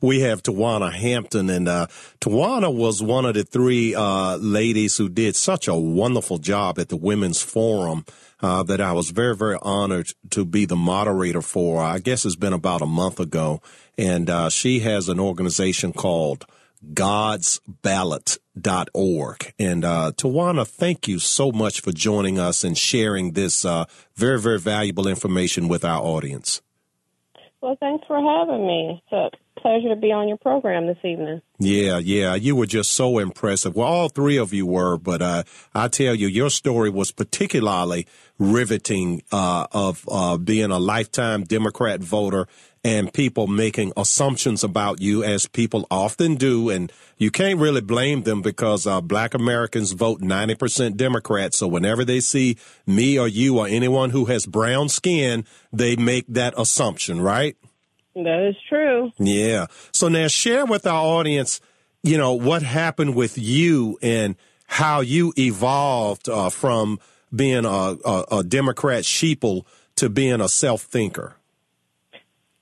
we have Tawana Hampton, and uh, Tawana was one of the three uh, ladies who did such a wonderful job at the Women's Forum. Uh, that I was very, very honored to be the moderator for. I guess it's been about a month ago. And uh, she has an organization called godsballot.org. And uh, Tawana, thank you so much for joining us and sharing this uh, very, very valuable information with our audience. Well, thanks for having me. Pleasure to be on your program this evening. Yeah, yeah, you were just so impressive. Well, all three of you were, but uh, I tell you, your story was particularly riveting uh, of uh, being a lifetime Democrat voter and people making assumptions about you as people often do. And you can't really blame them because uh, black Americans vote 90% Democrat. So whenever they see me or you or anyone who has brown skin, they make that assumption, right? That is true. Yeah. So now share with our audience, you know, what happened with you and how you evolved uh, from being a, a, a Democrat sheeple to being a self thinker.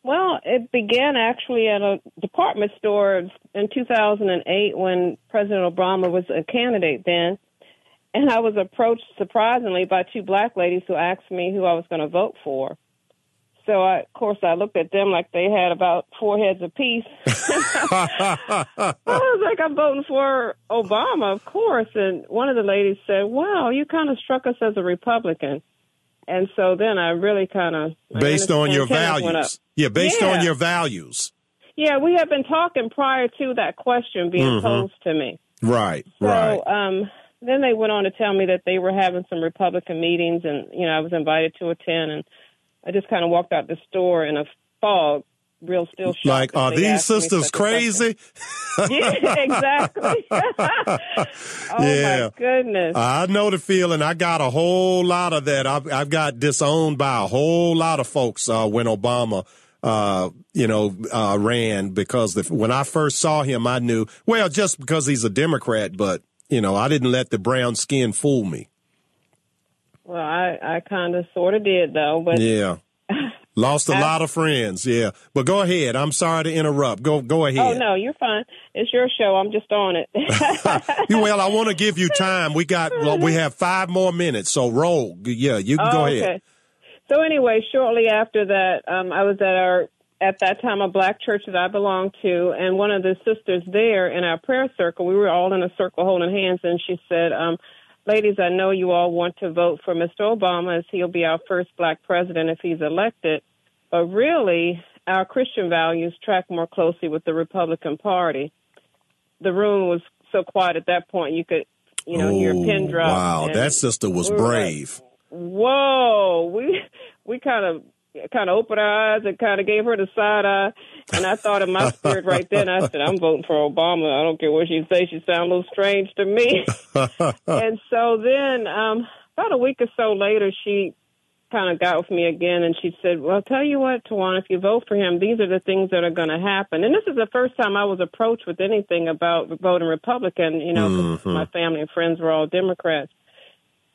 Well, it began actually at a department store in 2008 when President Obama was a candidate then. And I was approached surprisingly by two black ladies who asked me who I was going to vote for. So, I, of course, I looked at them like they had about four heads apiece. I was like, I'm voting for Obama, of course. And one of the ladies said, Wow, you kind of struck us as a Republican. And so then I really kind of based on your values. Yeah, based yeah. on your values. Yeah, we have been talking prior to that question being mm-hmm. posed to me. Right, so, right. Um, then they went on to tell me that they were having some Republican meetings, and you know I was invited to attend, and I just kind of walked out the store in a fog, real still shocked. Like, are these sisters crazy? yeah, exactly. oh yeah. my goodness. I know the feeling. I got a whole lot of that. I've, I've got disowned by a whole lot of folks uh, when Obama. Uh, you know, uh, ran because the, when I first saw him, I knew, well, just because he's a Democrat, but, you know, I didn't let the brown skin fool me. Well, I, I kind of sort of did though, but yeah, Lost a lot of friends, yeah. But go ahead. I'm sorry to interrupt. Go go ahead. Oh no, you're fine. It's your show. I'm just on it. well, I want to give you time. We got well, we have five more minutes, so roll. Yeah, you can oh, go okay. ahead. So anyway, shortly after that, um, I was at our at that time a black church that I belonged to, and one of the sisters there in our prayer circle, we were all in a circle holding hands, and she said, um, ladies, I know you all want to vote for Mr. Obama as he'll be our first black president if he's elected. But really, our Christian values track more closely with the Republican Party. The room was so quiet at that point, you could, you know, hear a pin drop. Wow, that sister was we brave. Like, Whoa, we we kind of kind of opened her eyes and kind of gave her the side eye. And I thought in my spirit right then, I said, I'm voting for Obama. I don't care what she says. She sounds a little strange to me. and so then, um, about a week or so later, she kind of got with me again and she said, well, I'll tell you what, Tawana, if you vote for him, these are the things that are going to happen. And this is the first time I was approached with anything about voting Republican, you know, mm-hmm. my family and friends were all Democrats.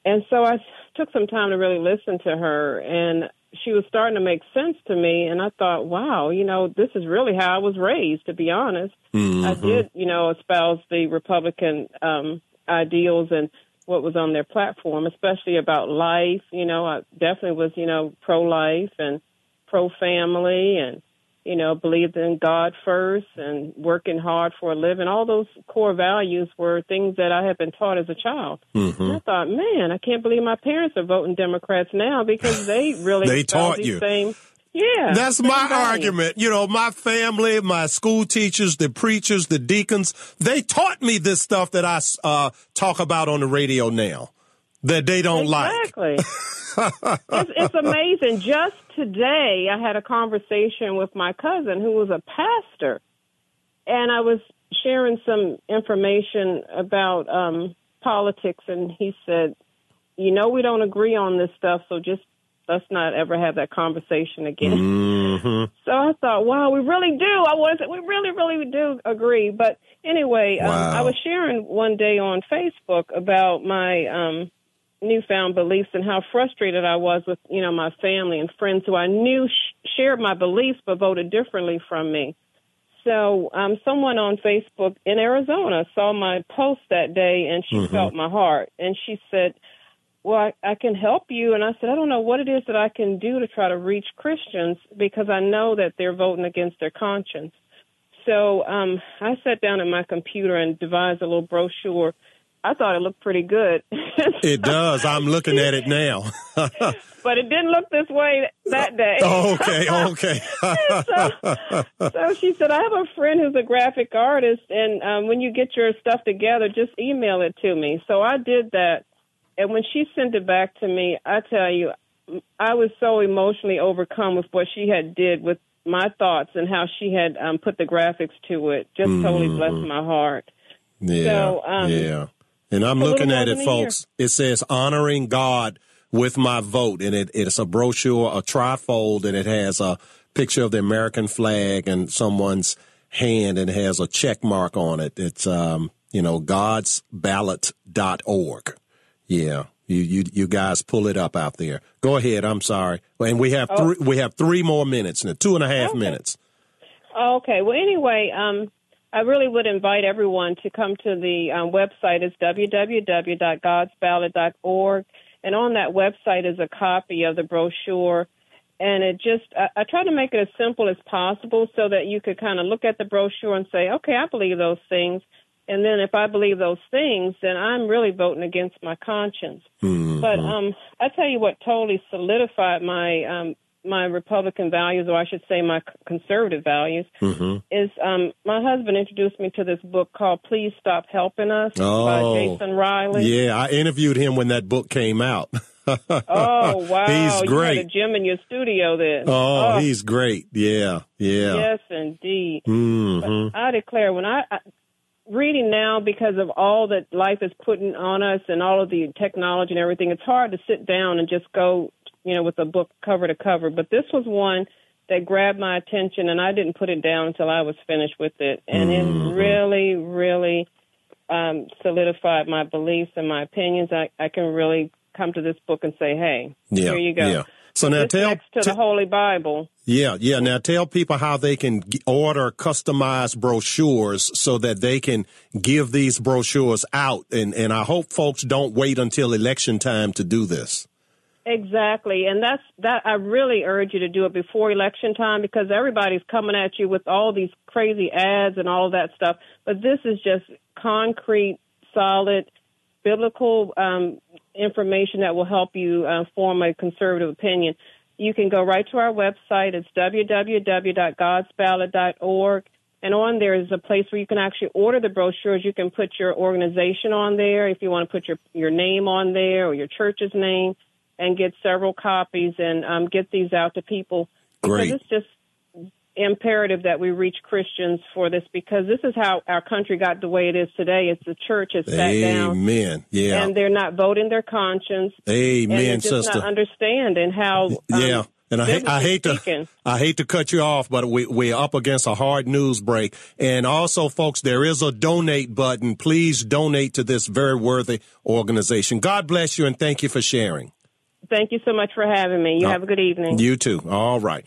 And so I took some time to really listen to her and she was starting to make sense to me and I thought, wow, you know, this is really how I was raised, to be honest. Mm-hmm. I did, you know, espouse the Republican um ideals and what was on their platform, especially about life. You know, I definitely was, you know, pro life and pro family and you know, believed in God first and working hard for a living. All those core values were things that I had been taught as a child. Mm-hmm. I thought, man, I can't believe my parents are voting Democrats now because they really they taught you. Same, yeah. That's my argument. You know, my family, my school teachers, the preachers, the deacons, they taught me this stuff that I uh, talk about on the radio now that they don't exactly. like. it's, it's amazing. Just today, I had a conversation with my cousin who was a pastor, and I was sharing some information about um, politics, and he said, "You know, we don't agree on this stuff, so just let's not ever have that conversation again." Mm-hmm. So I thought, wow, we really do. I was, we really, really do agree. But anyway, wow. um, I was sharing one day on Facebook about my um, newfound beliefs and how frustrated I was with, you know, my family and friends who I knew sh- shared my beliefs but voted differently from me. so um, someone on Facebook in Arizona saw my post that day, and she Mm-hmm. felt my heart, and she said, "Well, I, I can help you." And I said, "I don't know what it is that I can do to try to reach Christians because I know that they're voting against their conscience." So um, I sat down at my computer and devised a little brochure. I thought it looked pretty good. It does. I'm looking at it now. but it didn't look this way that day. okay, okay. so, so she said, I have a friend who's a graphic artist, and um, when you get your stuff together, just email it to me. So I did that. And when she sent it back to me, I tell you, I was so emotionally overcome with what she had did with my thoughts and how she had um, put the graphics to it. Just totally blessed my heart. Yeah, So, um, yeah. And I'm looking at it, folks. It says honoring God with my vote, and it, it's a brochure, a trifold, and it has a picture of the American flag and someone's hand, and it has a check mark on it. It's um, you know, godsballot.org. Yeah. You, you you guys pull it up out there. Go ahead. I'm sorry, and we have three we have three more minutes now, two and a half Oh. Okay. minutes. Okay. Well, anyway, um, I really would invite everyone to come to the um, website. It's www.godsballot.org. And on that website is a copy of the brochure. And it just, I, I try to make it as simple as possible so that you could kind of look at the brochure and say, okay, I believe those things. And then if I believe those things, then I'm really voting against my conscience. But um, I tell you what totally solidified my um, my Republican values, or I should say my conservative values, is um, my husband introduced me to this book called "Please Stop Helping Us" by Oh, Jason Riley. Yeah, I interviewed him when that book came out. Oh wow! He's You great. had a gym in your studio then. Oh, he's great. Yeah, yeah. yes, indeed. hmm I declare when I, I reading now because of all that life is putting on us and all of the technology and everything, it's hard to sit down and just go, you know, with a book cover to cover. But this was one that grabbed my attention, and I didn't put it down until I was finished with it, and Mm-hmm. it really, really um, solidified my beliefs and my opinions. I, I can really come to this book and say, "Hey, Yeah, here you go." yeah. So now This tell, next to t- the Holy Bible. yeah, yeah. Now tell people how they can g- order customized brochures so that they can give these brochures out. And and I hope folks don't wait until election time to do this. Exactly, and that's that. I really urge you to do it before election time because everybody's coming at you with all these crazy ads and all that stuff. But this is just concrete, solid, biblical um, information that will help you uh, form a conservative opinion. You can go right to our website. It's www.godsballot.org. And on there is a place where you can actually order the brochures. You can put your organization on there if you want to put your, your name on there or your church's name and get several copies and um, get these out to people. Great. Because it's just imperative that we reach Christians for this because this is how our country got the way it is today. It's the church has sat down Amen. Yeah. and they're not voting their conscience Amen, they're just sister. not understanding how. Um, yeah. And I, hate, I hate to. I hate to cut you off, but we we're up against a hard news break. And also, folks, there is a donate button. Please donate to this very worthy organization. God bless you and thank you for sharing. Thank you so much for having me. You Uh, have a good evening. You too. All right.